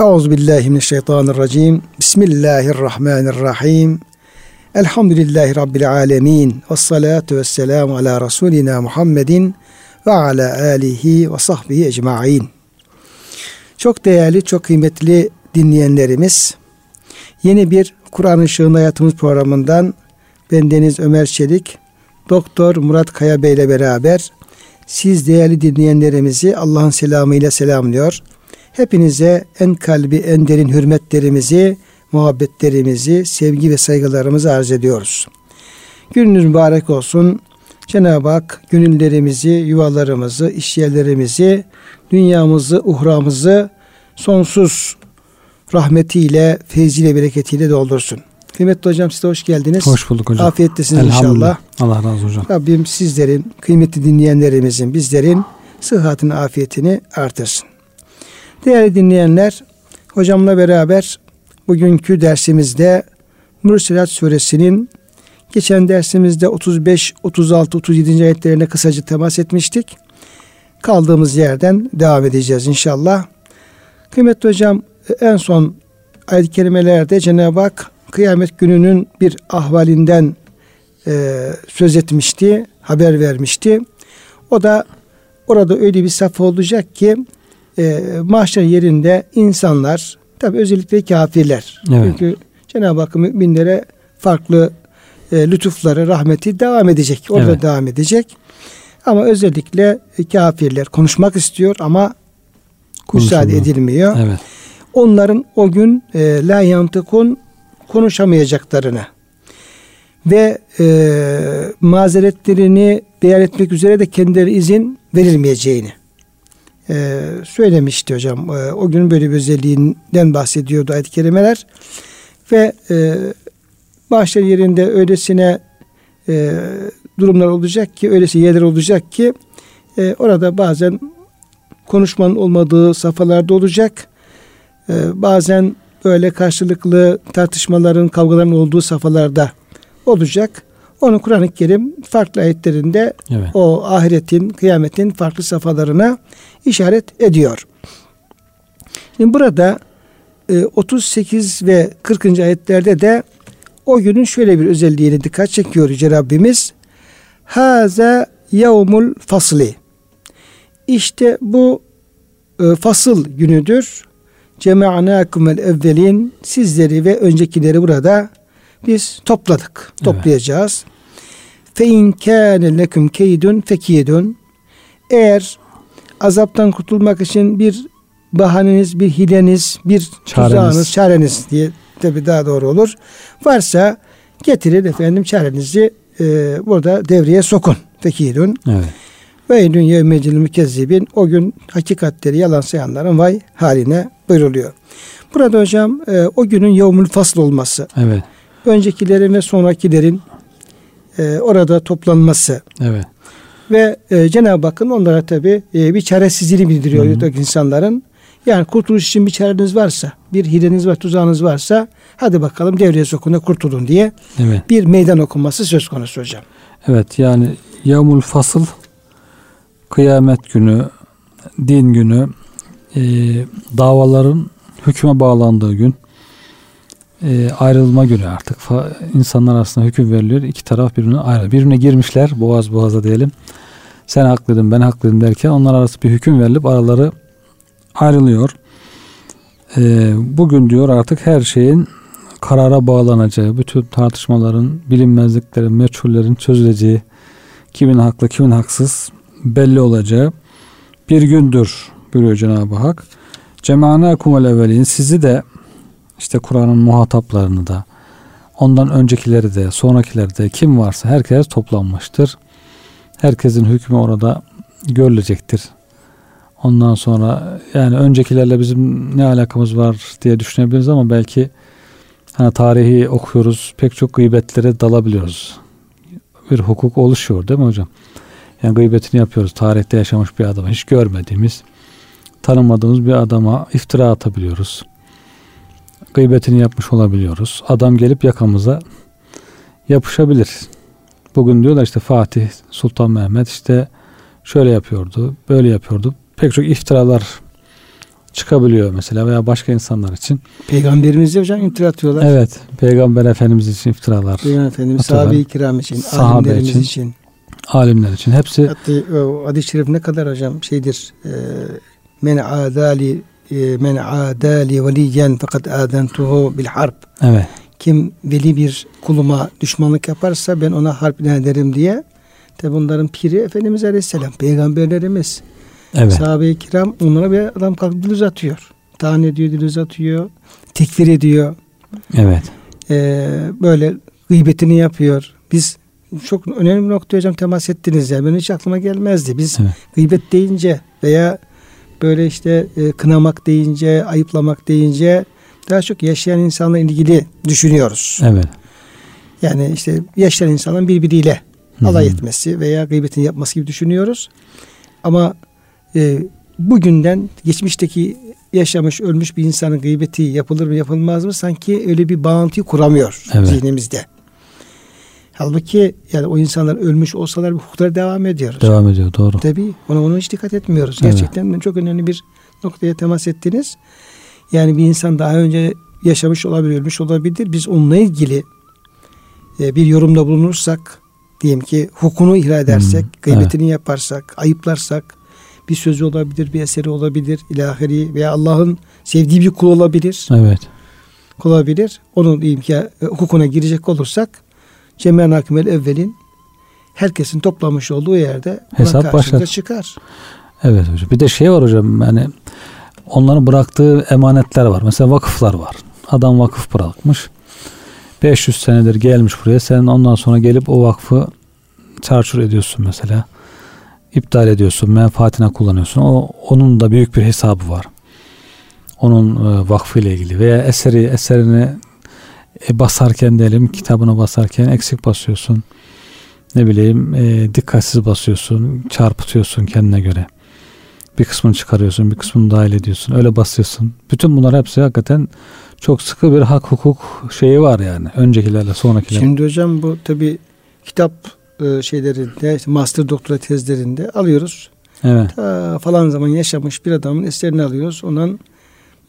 Euzubillahimineşşeytanirracim. Bismillahirrahmanirrahim. Elhamdülillahi Rabbil alemin. Ve salatu ve selamu ala Resulina Muhammedin ve ala alihi ve sahbihi ecma'in. Çok değerli, çok kıymetli dinleyenlerimiz, yeni bir Kur'an Işığında Hayatımız programından ben Deniz Ömer Çelik, Doktor Murat Kaya Bey ile beraber siz değerli dinleyenlerimizi Allah'ın selamıyla selamlıyor. Hepinize en kalbi, en derin hürmetlerimizi, muhabbetlerimizi, sevgi ve saygılarımızı arz ediyoruz. Gününüz mübarek olsun. Cenab-ı Hak gönüllerimizi, yuvalarımızı, işyerlerimizi, dünyamızı, uhramızı sonsuz rahmetiyle, feyziyle, bereketiyle doldursun. Kıymetli hocam size hoş geldiniz. Hoş bulduk hocam. Afiyettesiniz inşallah. Allah razı olsun hocam. Rabbim sizlerin, kıymetli dinleyenlerimizin, bizlerin sıhhatini, afiyetini artırsın. Değerli dinleyenler, hocamla beraber bugünkü dersimizde Mürselat suresinin geçen dersimizde 35, 36, 37. ayetlerine kısaca temas etmiştik. Kaldığımız yerden devam edeceğiz inşallah. Kıymetli hocam en son ayet-i kerimelerde Cenab-ı Hak kıyamet gününün bir ahvalinden e, söz etmişti, haber vermişti. O da orada öyle bir saf olacak ki e, mahşer yerinde insanlar tabi özellikle kafirler. Evet. Çünkü Cenab-ı Hak müminlere farklı e, lütufları, rahmeti devam edecek. Orada evet. devam edecek. Ama özellikle kafirler konuşmak istiyor ama müsaade edilmiyor. Evet. Onların o gün e, la yantıkun konuşamayacaklarını ve e, mazeretlerini beyan etmek üzere de kendileri izin verilmeyeceğini e, söylemişti hocam. E, o gün böyle bir özelliğinden bahsediyordu ayet-i kerimeler. Ve e, mahşer yerinde öylesine e, durumlar olacak ki, öylesi yerler olacak ki e, orada bazen konuşmanın olmadığı safhalarda olacak. E, bazen böyle karşılıklı tartışmaların, kavgaların olduğu safhalarda olacak. Onu Kur'an-ı Kerim farklı ayetlerinde evet. o ahiretin, kıyametin farklı safhalarına işaret ediyor. Şimdi burada 38 e, ve 40. ayetlerde de o günün şöyle bir özelliğine dikkat çekiyor Yüce Rabbimiz. Haza yevmul fasli. İşte bu e, fasıl günüdür. Cema'nakumel evvelin sizleri ve öncekileri burada biz topladık. Toplayacağız. Fe in kâne leküm keydun fekidun. Eğer azaptan kurtulmak için bir bahaneniz, bir hileniz, bir çareniz. tuzağınız, çareniz diye tabi daha doğru olur. Varsa getirin efendim çarenizi e, burada devreye sokun. Fekidun. Evet. Ve dünya mecil mükezzibin o gün hakikatleri yalan sayanların vay haline buyuruluyor. Burada hocam e, o günün yevmül fasl olması. Evet. Öncekilerin ve sonrakilerin e, orada toplanması. Evet. Ve e, Cenab-ı Hakk'ın onlara tabi e, bir çaresizliğini bildiriyor hı insanların. Yani kurtuluş için bir çareniz varsa, bir hileniz var, tuzağınız varsa hadi bakalım devreye sokun kurtulun diye evet. bir meydan okunması söz konusu hocam. Evet yani Yavmul Fasıl kıyamet günü, din günü, e, davaların hüküme bağlandığı gün, e, ayrılma günü artık. Fa, insanlar arasında hüküm veriliyor. İki taraf birbirine ayrı. Birbirine girmişler boğaz boğaza diyelim. Sen haklıydın ben haklıydım derken onlar arası bir hüküm verilip araları ayrılıyor. E, bugün diyor artık her şeyin karara bağlanacağı, bütün tartışmaların, bilinmezliklerin, meçhullerin çözüleceği, kimin haklı, kimin haksız belli olacağı bir gündür buyuruyor Cenab-ı Hak. Cemana kumel evvelin sizi de işte Kur'an'ın muhataplarını da ondan öncekileri de sonrakileri de kim varsa herkes toplanmıştır. Herkesin hükmü orada görülecektir. Ondan sonra yani öncekilerle bizim ne alakamız var diye düşünebiliriz ama belki hani tarihi okuyoruz pek çok gıybetlere dalabiliyoruz. Bir hukuk oluşuyor değil mi hocam? Yani gıybetini yapıyoruz. Tarihte yaşamış bir adama hiç görmediğimiz, tanımadığımız bir adama iftira atabiliyoruz. Gıybetini yapmış olabiliyoruz. Adam gelip yakamıza yapışabilir. Bugün diyorlar işte Fatih Sultan Mehmet işte şöyle yapıyordu, böyle yapıyordu. Pek çok iftiralar çıkabiliyor mesela veya başka insanlar için. Peygamberimize hocam iftira atıyorlar. Evet. Peygamber Efendimiz için iftiralar. Peygamber Efendimiz sahabe-i kiram için, Sahabe alimlerimiz için. için. Alimler için. Hepsi Hatta hadis-i şerif ne kadar hocam şeydir. E, men adali men adali veliyen fakat adentuhu bil harp. evet. Kim veli bir kuluma düşmanlık yaparsa ben ona harp ederim diye. Tabi bunların piri Efendimiz Aleyhisselam. Peygamberlerimiz. Evet. Sahabe-i kiram onlara bir adam kalkıp dil uzatıyor. Tane ediyor, dil uzatıyor. Tekfir ediyor. Evet. Ee, böyle gıybetini yapıyor. Biz çok önemli bir noktaya hocam temas ettiniz ya. Benim hiç aklıma gelmezdi. Biz Evet. gıybet deyince veya böyle işte e, kınamak deyince, ayıplamak deyince daha çok yaşayan insanla ilgili düşünüyoruz. Evet. Yani işte yaşayan insanın birbiriyle Hı hı. alay etmesi veya gıybetini yapması gibi düşünüyoruz. Ama e, bugünden geçmişteki yaşamış ölmüş bir insanın gıybeti yapılır mı yapılmaz mı sanki öyle bir bağıntıyı kuramıyor Evet. zihnimizde. Halbuki yani o insanlar ölmüş olsalar bu hukuklara devam ediyor. Devam ediyor. Doğru. Tabii ona, ona hiç dikkat etmiyoruz. Evet. Gerçekten çok önemli bir noktaya temas ettiniz. Yani bir insan daha önce yaşamış olabilir, ölmüş olabilir. Biz onunla ilgili e, bir yorumda bulunursak, diyelim ki hukukunu ihlal edersek, Hmm, gıybetini yaparsak, ayıplarsak, bir sözü olabilir, bir eseri olabilir, ilahiri veya Allah'ın sevdiği bir kul olabilir, Evet. kul olabilir. Onun diyeyim ki e, hukukuna girecek olursak, Cemiyen Hakimel Evvel'in herkesin toplamış olduğu yerde Hesap başlar. çıkar. Evet hocam. Bir de şey var hocam yani onların bıraktığı emanetler var. Mesela vakıflar var. Adam vakıf bırakmış. 500 senedir gelmiş buraya. Sen ondan sonra gelip o vakfı çarçur ediyorsun mesela. İptal ediyorsun. Menfaatine kullanıyorsun. O onun da büyük bir hesabı var. Onun e, vakfı ile ilgili veya eseri eserini e, basarken diyelim kitabını basarken eksik basıyorsun. Ne bileyim e, dikkatsiz basıyorsun, çarpıtıyorsun kendine göre. Bir kısmını çıkarıyorsun, bir kısmını dahil ediyorsun. Öyle basıyorsun. Bütün bunlar hepsi hakikaten çok sıkı bir hak hukuk şeyi var yani. Öncekilerle sonrakilerle. Şimdi hocam bu tabi kitap e, şeylerinde master doktora tezlerinde alıyoruz. Evet. Ta falan zaman yaşamış bir adamın eserini alıyoruz. Ondan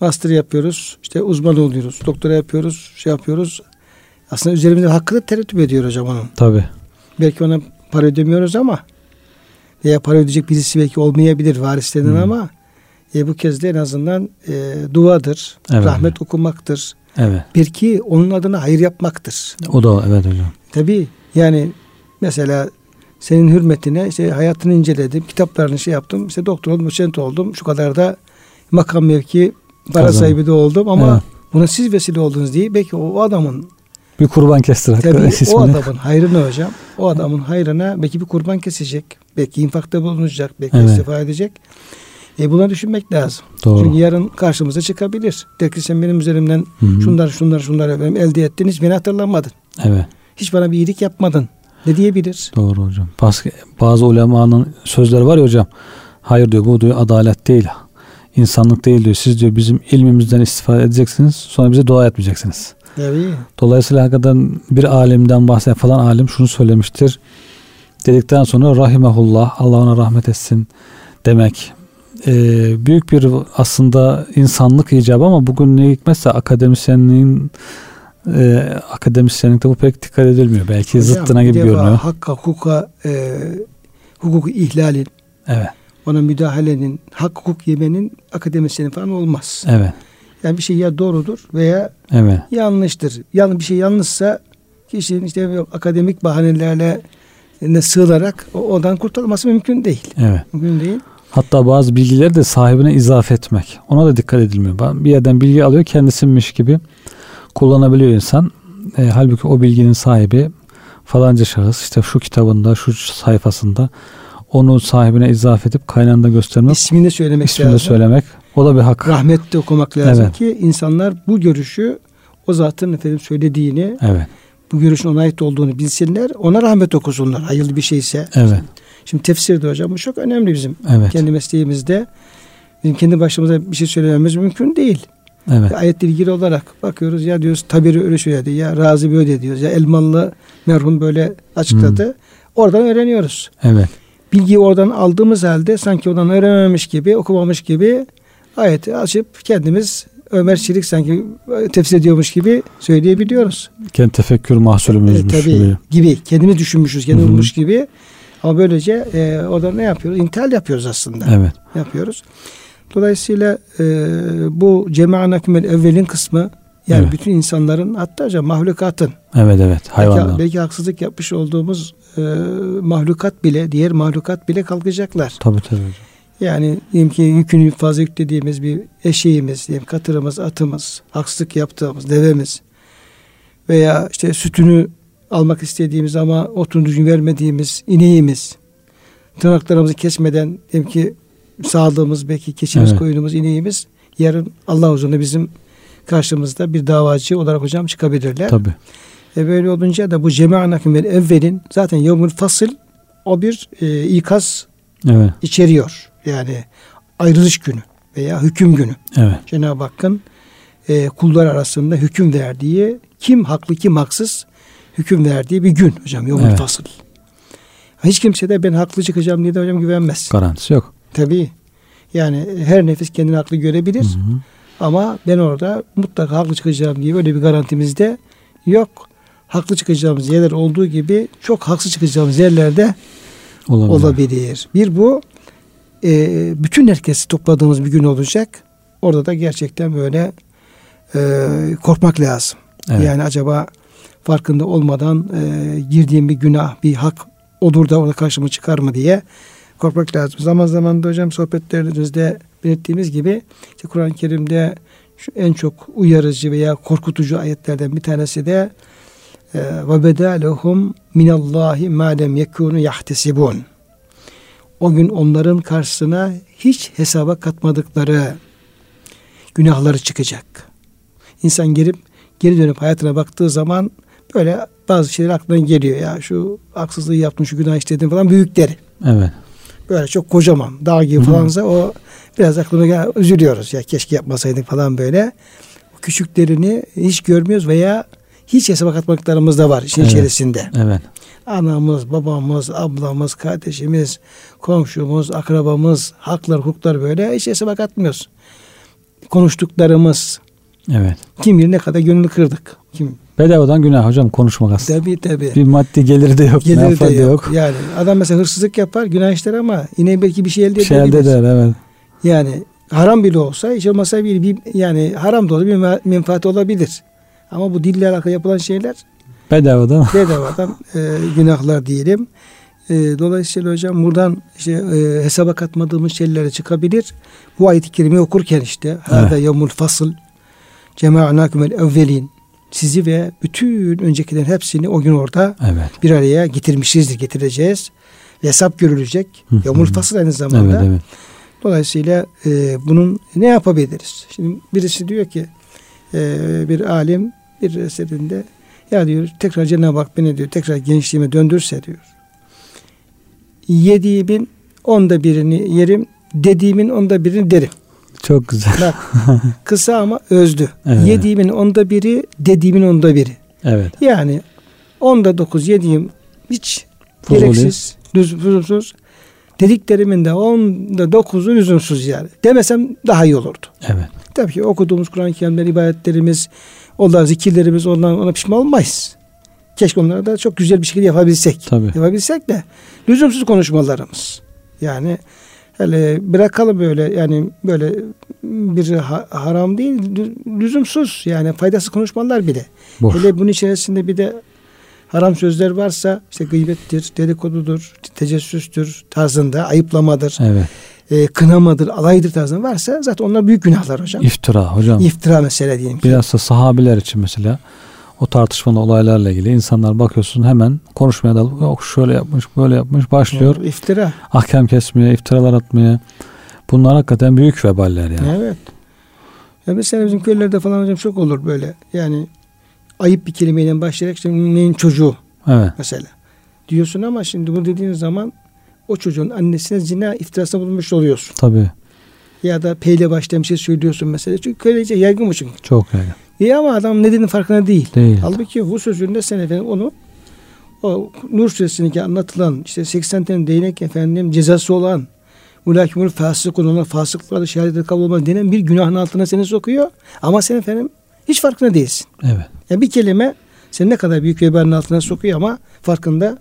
master yapıyoruz. İşte uzman oluyoruz. Doktora yapıyoruz. Şey yapıyoruz. Aslında üzerimizde hakkı da tereddüt ediyor hocam onun. Tabii. Belki ona para ödemiyoruz ama veya para ödeyecek birisi belki olmayabilir varislerinden Hmm. ama e, bu kez de en azından e, duadır. Evet. Rahmet okumaktır. Evet. Bir ki onun adına hayır yapmaktır. O da evet hocam. Tabii yani mesela senin hürmetine işte hayatını inceledim, kitaplarını şey yaptım. İşte doktor oldum, doçent oldum. Şu kadar da makam mevki para Kazandım. sahibi de oldum ama Evet. buna siz vesile oldunuz diye belki o adamın Bir kurban kestir hakkı tabii o adamın hayrına hocam. O adamın hayrına belki bir kurban kesecek. Belki infakta bulunacak. Belki Evet. istifa edecek. E buna düşünmek lazım. Doğru. Çünkü yarın karşımıza çıkabilir. Der ki sen benim üzerimden Hı hı. şunlar şunlar şunlar efendim elde ettiniz. Beni hatırlamadın. Evet. Hiç bana bir iyilik yapmadın. Ne diyebilir? Doğru hocam. Bazı, bazı ulemanın sözleri var ya hocam. Hayır diyor bu diyor adalet değil. İnsanlık değil diyor. Siz diyor bizim ilmimizden istifade edeceksiniz. Sonra bize dua etmeyeceksiniz. Tabii. Dolayısıyla hakikaten bir alimden bahseden falan alim şunu söylemiştir. Dedikten sonra rahimehullah Allah ona rahmet etsin demek. Ee, büyük bir aslında insanlık icabı ama bugün ne hikmetse akademisyenliğin e, akademisyenlikte bu pek dikkat edilmiyor. Belki Hocam, zıttına gibi görünüyor. Hakka, hukuka, e, hukuku ihlalin, Evet. Ona müdahalenin, hak hukuk yemenin akademisyenin falan olmaz. Evet. Yani bir şey ya doğrudur veya Evet. yanlıştır. Yani bir şey yanlışsa kişinin işte yok, akademik bahanelerle ne sığınarak o- odan kurtulması mümkün değil. Evet. Mümkün değil. Hatta bazı bilgileri de sahibine izafe etmek. Ona da dikkat edilmiyor. Bir yerden bilgi alıyor kendisinmiş gibi kullanabiliyor insan. E, halbuki o bilginin sahibi falanca şahıs işte şu kitabında şu sayfasında onu sahibine izafe edip kaynağında göstermek, İsmini söylemek ismini lazım. söylemek o da bir hak. Rahmetle okumak lazım Evet. ki insanlar bu görüşü o zatın efendim söylediğini, Evet. bu görüşün ona ait olduğunu bilsinler. Ona rahmet okusunlar. Hayırlı bir şeyse. Evet. Şimdi tefsirde hocam bu çok önemli bizim Evet. kendi mesleğimizde. Bizim kendi başımıza bir şey söylememiz mümkün değil. Evet. Ayetle ilgili olarak bakıyoruz ya diyoruz tabiri öyle söyledi ya Razi böyle diyoruz ya Elmalı merhum böyle açıkladı. Oradan öğreniyoruz. Evet. Bilgiyi oradan aldığımız halde sanki oradan öğrenememiş gibi okumamış gibi ayeti açıp kendimiz Ömer Çelik sanki tefsir ediyormuş gibi söyleyebiliyoruz. Kendi tefekkür mahsulümüzmüş e, tabii, gibi. gibi. Kendimiz düşünmüşüz, kendimiz bulmuş gibi. Ama böylece e, orada ne yapıyoruz? İntihal yapıyoruz aslında. Evet. Yapıyoruz. Dolayısıyla e, bu cemaanakumel evvelin kısmı yani Evet. bütün insanların hatta mahlukatın Evet evet. belki, Hayvanlar. belki haksızlık yapmış olduğumuz e, mahlukat bile diğer mahlukat bile kalkacaklar. Tabii tabii. hocam. Yani diyelim ki yükünü fazla yüklediğimiz bir eşeğimiz, diyelim katırımız, atımız, haksızlık yaptığımız devemiz veya işte sütünü almak istediğimiz ama otunu düzgün vermediğimiz ineğimiz, tırnaklarımızı kesmeden diyelim ki sağladığımız belki keçimiz, Evet. koyunumuz, ineğimiz yarın Allah huzurunda bizim karşımızda bir davacı olarak hocam çıkabilirler. Tabii. E böyle olunca da bu cema'a nakimel evvelin zaten yevmül fasıl o bir e, ikaz Evet. içeriyor. Yani ayrılış günü veya hüküm günü. Evet. Cenab-ı Hakk'ın e, kullar arasında hüküm verdiği kim haklı kim haksız hüküm verdiği bir gün hocam yevmül Evet. fasıl. Hiç kimse de ben haklı çıkacağım diye de hocam güvenmez. Garantisi yok. Tabii. Yani her nefis kendini haklı görebilir. Hı hı. Ama ben orada mutlaka haklı çıkacağım diye böyle bir garantimiz de yok. Haklı çıkacağımız yerler olduğu gibi çok haksız çıkacağımız yerlerde Olabilir. olabilir. Bir bu e, bütün herkesi topladığımız bir gün olacak. Orada da gerçekten böyle e, korkmak lazım. Evet. Yani acaba farkında olmadan e, girdiğim bir günah, bir hak olur da orada karşıma çıkar mı diye korkmak lazım. Zaman zaman da hocam sohbetlerimizde belirttiğimiz gibi işte Kur'an-ı Kerim'de şu en çok uyarıcı veya korkutucu ayetlerden bir tanesi de ve bedalehum minallahi ma lem yekunu yahtesibun. O gün onların karşısına hiç hesaba katmadıkları günahları çıkacak. İnsan gelip geri dönüp hayatına baktığı zaman böyle bazı şeyler aklına geliyor ya şu haksızlığı yaptım şu günah işledim falan büyükleri. Evet. Böyle çok kocaman dağ gibi falansa o biraz aklına gel üzülüyoruz ya keşke yapmasaydık falan böyle. O küçüklerini hiç görmüyoruz veya hiç hesaba katmadıklarımız da var işin Evet. içerisinde. Evet. Anamız, babamız, ablamız, kardeşimiz, komşumuz, akrabamız, haklar, hukuklar böyle hiç hesaba katmıyoruz. Konuştuklarımız, Evet. kim bilir ne kadar gönlünü kırdık. Kim? Bedavadan günah hocam konuşmak aslında. Tabii tabii. Bir maddi geliri de yok. Geliri de de yok. Yani adam mesela hırsızlık yapar, günah işler ama yine belki bir şey elde Bir şey edebilir. elde eder evet. Yani haram bile olsa hiç olmasa bir, bir yani haram da olsa bir me- menfaati olabilir. Ama bu dille alakalı yapılan şeyler Bedavadan. bedavadan e, günahlar diyelim. E, dolayısıyla hocam buradan işte e, hesaba katmadığımız şeylere çıkabilir. Bu ayet-i kerimeyi okurken işte hâdâ yevmul fasıl cema'nâkumel evvelin sizi ve bütün öncekilerin hepsini o gün orada Evet. bir araya getirmişizdir, getireceğiz. Ve hesap görülecek. Yevmul fasıl aynı zamanda. Evet evet. Dolayısıyla e, bunun ne yapabiliriz? Şimdi birisi diyor ki e, bir alim bir eserinde ya diyor tekrar Cenab-ı Hak beni diyor tekrar gençliğime döndürse diyor. Yediğimin onda birini yerim, dediğimin onda birini derim. Çok güzel. Bak kısa ama özdü. Evet. Yediğimin onda biri, dediğimin onda biri. Evet. Yani onda dokuz yediğim hiç Fuzuli. gereksiz, lüzum- lüzumsuz. Dediklerimin de onda dokuzu lüzumsuz yani. Demesem daha iyi olurdu. Evet. Tabii ki okuduğumuz Kur'an-ı Kerimler, ibadetlerimiz, onlar zikirlerimiz, ondan ona pişman olmayız. Keşke onları da çok güzel bir şekilde yapabilsek. Tabii. Yapabilsek de lüzumsuz konuşmalarımız. Yani hele bırakalım böyle yani böyle bir ha- haram değil lü- lüzumsuz yani faydasız konuşmalar bile. Boş. Hele bunun içerisinde bir de haram sözler varsa işte gıybettir, dedikodudur, tecessüstür tarzında ayıplamadır, Evet. e, kınamadır, alaydır tarzında varsa zaten onlar büyük günahlar hocam. İftira hocam. İftira mesele diyelim ki. Biraz da sahabiler için mesela o tartışmalı olaylarla ilgili insanlar bakıyorsun hemen konuşmaya dalıp yok şöyle yapmış böyle yapmış başlıyor. İftira. Ahkam kesmeye, iftiralar atmaya. Bunlar hakikaten büyük veballer yani. Evet. Ya mesela bizim köylerde falan hocam çok olur böyle. Yani ayıp bir kelimeyle başlayarak işte neyin çocuğu Evet. mesela. Diyorsun ama şimdi bu dediğin zaman o çocuğun annesine zina iftirasında bulunmuş oluyorsun. Tabii. Ya da peyle başlayan bir şey söylüyorsun mesela. Çünkü köylece yaygın bu çünkü. Çok yani. İyi ama adam ne dediğinin farkında değil. Değil. Halbuki bu sözünde sen efendim onu o Nur suresindeki anlatılan işte 80 tane değnek efendim cezası olan Ulakimul fasıkun onlar fasıklıklarda şehadet kabul olmaz denen bir günahın altına seni sokuyor. Ama sen efendim hiç farkında değilsin. Evet. Yani bir kelime seni ne kadar büyük vebanın altına sokuyor ama farkında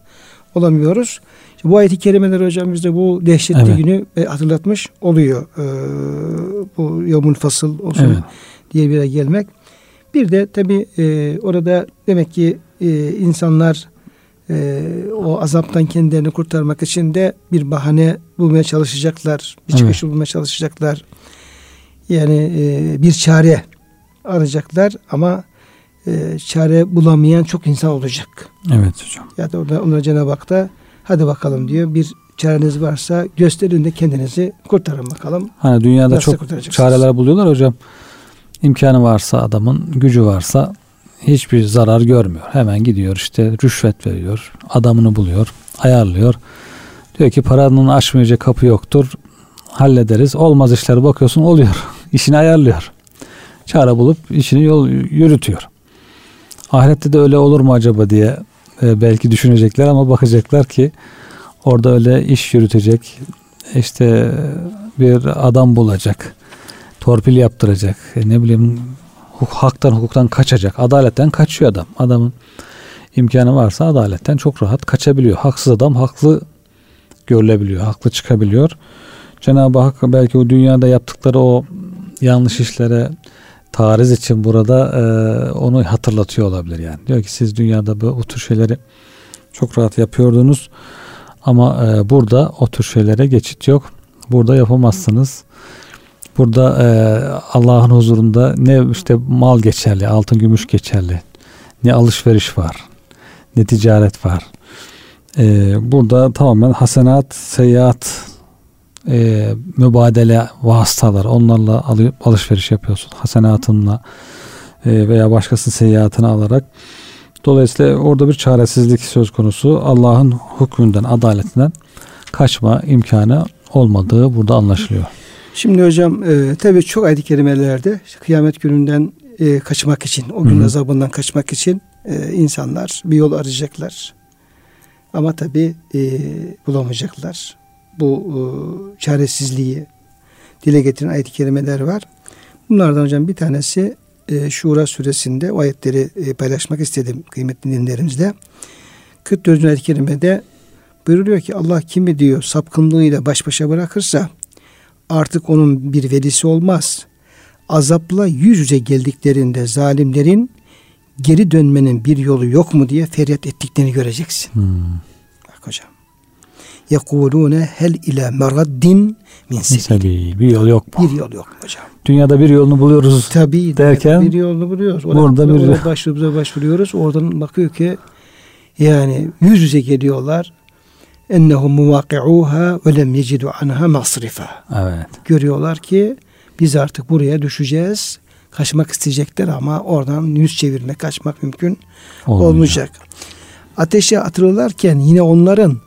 olamıyoruz. İşte bu ayet-i kerimeler hocam bize bu dehşetli Evet. günü e, hatırlatmış oluyor. Ee, bu yomul fasıl olsun Evet. diye bir yere gelmek. Bir de tabi orada demek ki e, insanlar e, o azaptan kendilerini kurtarmak için de bir bahane bulmaya çalışacaklar. Bir Evet. çıkış bulmaya çalışacaklar. Yani e, bir çare arayacaklar ama e, çare bulamayan çok insan olacak. Evet hocam. Ya da orada onlara Cenab-ı Hak da hadi bakalım diyor. Bir çareniz varsa gösterin de kendinizi kurtarın bakalım. Hani dünyada Nasıl çok çareler buluyorlar hocam. İmkanı varsa adamın, gücü varsa hiçbir zarar görmüyor. Hemen gidiyor işte rüşvet veriyor, adamını buluyor, ayarlıyor. Diyor ki paranın açmayacak kapı yoktur. Hallederiz. Olmaz işler bakıyorsun oluyor. İşini ayarlıyor. Çare bulup işini yol yürütüyor. Ahirette de öyle olur mu acaba diye e, belki düşünecekler ama bakacaklar ki orada öyle iş yürütecek işte bir adam bulacak torpil yaptıracak e, ne bileyim huk- haktan hukuktan kaçacak. Adaletten kaçıyor adam. Adamın imkanı varsa adaletten çok rahat kaçabiliyor. Haksız adam haklı görülebiliyor haklı çıkabiliyor. Cenab-ı Hak belki o dünyada yaptıkları o yanlış işlere tariz için burada e, onu hatırlatıyor olabilir yani. Diyor ki siz dünyada bu, bu tür şeyleri çok rahat yapıyordunuz ama e, burada o tür şeylere geçit yok. Burada yapamazsınız. Burada e, Allah'ın huzurunda ne işte mal geçerli, altın gümüş geçerli, ne alışveriş var, ne ticaret var. E, burada tamamen hasenat, seyyiat, e, mübadele vasıtalar onlarla alıp alışveriş yapıyorsun hasenatınla e, veya başkasının seyyiatını alarak dolayısıyla orada bir çaresizlik söz konusu Allah'ın hükmünden adaletinden kaçma imkanı olmadığı burada anlaşılıyor. Şimdi hocam e, tabii çok ayet-i kerimelerde işte kıyamet gününden e, kaçmak için, o gün Hı hı. azabından kaçmak için e, insanlar bir yol arayacaklar. Ama tabii e, bulamayacaklar. Bu e, çaresizliği dile getiren ayet-i kerimeler var. Bunlardan hocam bir tanesi e, Şura suresinde o ayetleri e, paylaşmak istedim kıymetli dinlerimizle. 44. ayet-i kerimede buyuruyor ki Allah kimi diyor sapkınlığıyla baş başa bırakırsa artık onun bir velisi olmaz. Azapla yüz yüze geldiklerinde zalimlerin geri dönmenin bir yolu yok mu diye feryat ettiklerini göreceksin. Hmm. Bak hocam. Yekulune hel ile meraddin min sebil. Bir yol yok mu? Bir yol yok mu hocam. Dünyada bir yolunu buluyoruz. Tabii Derken, bir yolunu buluyoruz. burada bir- oraya başvuruyoruz, başvuruyoruz. Oradan bakıyor ki yani yüz yüze geliyorlar. Ennehum muvaki'uha ve lem yecidu anha masrifa. Evet. görüyorlar ki biz artık buraya düşeceğiz. Kaçmak isteyecekler ama oradan yüz çevirmek, kaçmak mümkün Olmayacak. olmayacak. Ateşe atılırlarken yine onların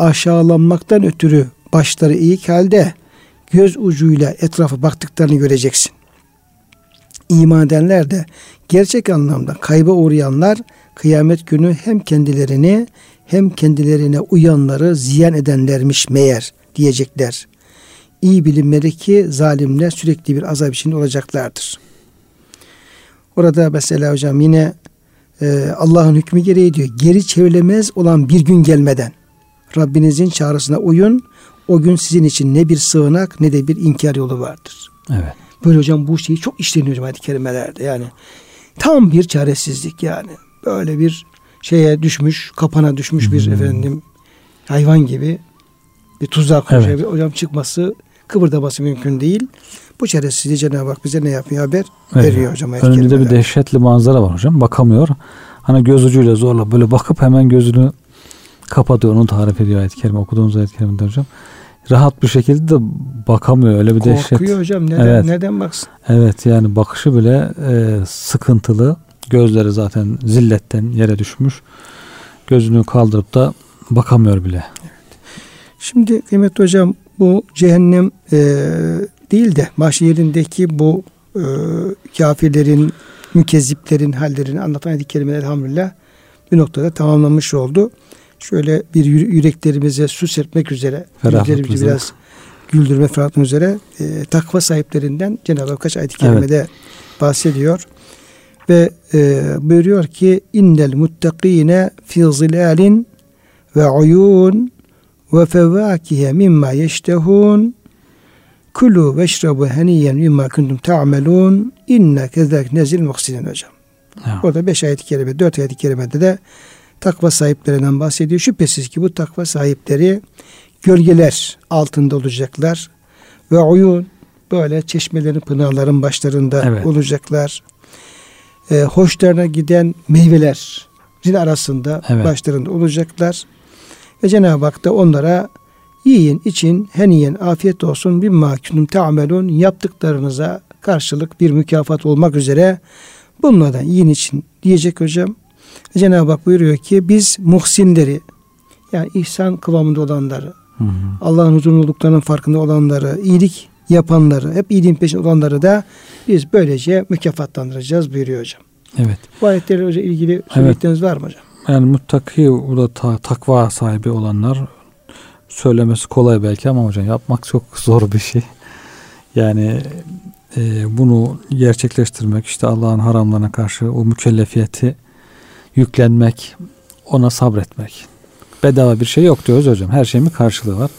aşağılanmaktan ötürü başları eğik halde göz ucuyla etrafa baktıklarını göreceksin. İman edenler de gerçek anlamda kayba uğrayanlar kıyamet günü hem kendilerini hem kendilerine uyanları ziyan edenlermiş meğer diyecekler. İyi bilinmeli ki zalimler sürekli bir azap içinde olacaklardır. Orada mesela hocam yine e, Allah'ın hükmü gereği diyor. Geri çevrilemez olan bir gün gelmeden Rabbinizin çağrısına uyun. O gün sizin için ne bir sığınak ne de bir inkar yolu vardır. Evet. Böyle hocam bu şeyi çok işleniyor hocam ayet-i kerimelerde. Yani tam bir çaresizlik yani. Böyle bir şeye düşmüş, kapana düşmüş bir Hmm. efendim hayvan gibi bir tuzak. Evet. hocam çıkması, kıpırdaması mümkün değil. Bu çaresizliği Cenab-ı Hak bize ne yapıyor haber Evet. veriyor hocam Önünde bir dehşetli manzara var hocam. Bakamıyor. Hani göz ucuyla zorla böyle bakıp hemen gözünü kapatıyor. Onu tarif ediyor ayet-i kerime. Okuduğumuz ayet-i kerimede hocam. Rahat bir şekilde de bakamıyor. Öyle bir dehşet. Korkuyor hocam. Neden, Evet. neden baksın? Evet yani bakışı bile e, sıkıntılı. Gözleri zaten zilletten yere düşmüş. Gözünü kaldırıp da bakamıyor bile. Şimdi kıymetli hocam bu cehennem e, değil de mahşerindeki bu e, kafirlerin, mükezziplerin hallerini anlatan ayet-i kerimeler elhamdülillah bir noktada tamamlanmış oldu. Şöyle bir yü- yüreklerimize su serpmek üzere yüreklerimizi biraz güldürme falan üzere e, takva sahiplerinden Cenab-ı Hak kaç ayet-i kerimede evet. bahsediyor. Ve e, buyuruyor ki innel muttakine fi zilalin ve uyun ve fevakihe mimma yeştehun kulu veşrabu heniyen mimma kuntum ta'melun inne kezek nezil muhsinin hocam. Ya. Orada beş ayet-i kerime, dört ayet-i kerimede de takva sahiplerinden bahsediyor. Şüphesiz ki bu takva sahipleri gölgeler altında olacaklar ve oyun böyle çeşmelerin, pınarların başlarında evet. olacaklar. Ee, hoşlarına giden meyvelerin arasında evet. başlarında olacaklar. Ve Cenab-ı Hak da onlara yiyin, için, heniyen, afiyet olsun bir mahkunum teamelun yaptıklarınıza karşılık bir mükafat olmak üzere bunlardan yiyin için diyecek hocam. Cenab-ı Hak buyuruyor ki biz muhsinleri yani ihsan kıvamında olanları, Allah'ın huzurunduklarının farkında olanları, iyilik yapanları, hep iyiliğin peşinde olanları da biz böylece mükafatlandıracağız buyuruyor hocam. Evet. Bu ayetlerle ilgili söyleyecekleriniz evet. var mı hocam? Yani muttaki burada ta, takva sahibi olanlar söylemesi kolay belki ama hocam yapmak çok zor bir şey. Yani e, bunu gerçekleştirmek işte Allah'ın haramlarına karşı o mükellefiyeti yüklenmek, ona sabretmek. Bedava bir şey yok diyoruz hocam. Her şeyin bir karşılığı var.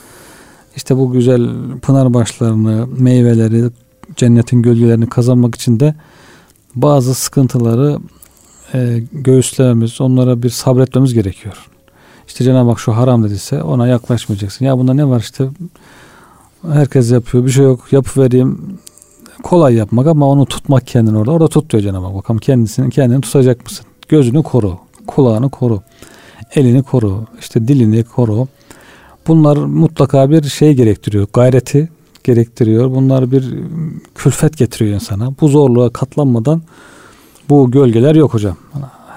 İşte bu güzel pınar başlarını, meyveleri, cennetin gölgelerini kazanmak için de bazı sıkıntıları e, göğüslememiz, onlara bir sabretmemiz gerekiyor. İşte Cenab-ı Hak şu haram dediyse ona yaklaşmayacaksın. Ya bunda ne var işte herkes yapıyor bir şey yok yapıvereyim kolay yapmak ama onu tutmak kendini orada. Orada tut diyor Cenab-ı Hak. Bakalım kendisini kendini tutacak mısın? Gözünü koru, kulağını koru, elini koru, işte dilini koru. Bunlar mutlaka bir şey gerektiriyor. Gayreti gerektiriyor. Bunlar bir külfet getiriyor insana. Bu zorluğa katlanmadan bu gölgeler yok hocam.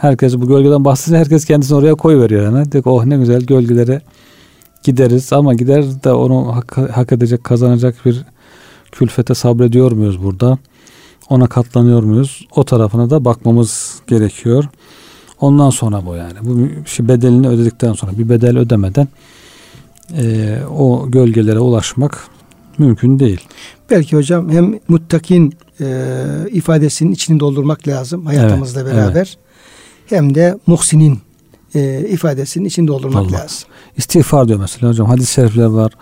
Herkes bu gölgeden bahsediyor. Herkes kendisini oraya koy veriyor yani. Diyor oh ne güzel gölgelere gideriz ama gider de onu hak, hak edecek, kazanacak bir külfete sabrediyor muyuz burada? Ona katlanıyor muyuz? O tarafına da bakmamız gerekiyor. Ondan sonra bu yani. Bu bedelini ödedikten sonra bir bedel ödemeden e, o gölgelere ulaşmak mümkün değil. Belki hocam hem muttakin e, ifadesinin içini doldurmak lazım hayatımızla evet, beraber. Evet. Hem de muhsinin e, ifadesinin içini doldurmak Allah. lazım. İstiğfar diyor mesela hocam. Hadis-i şerifler var,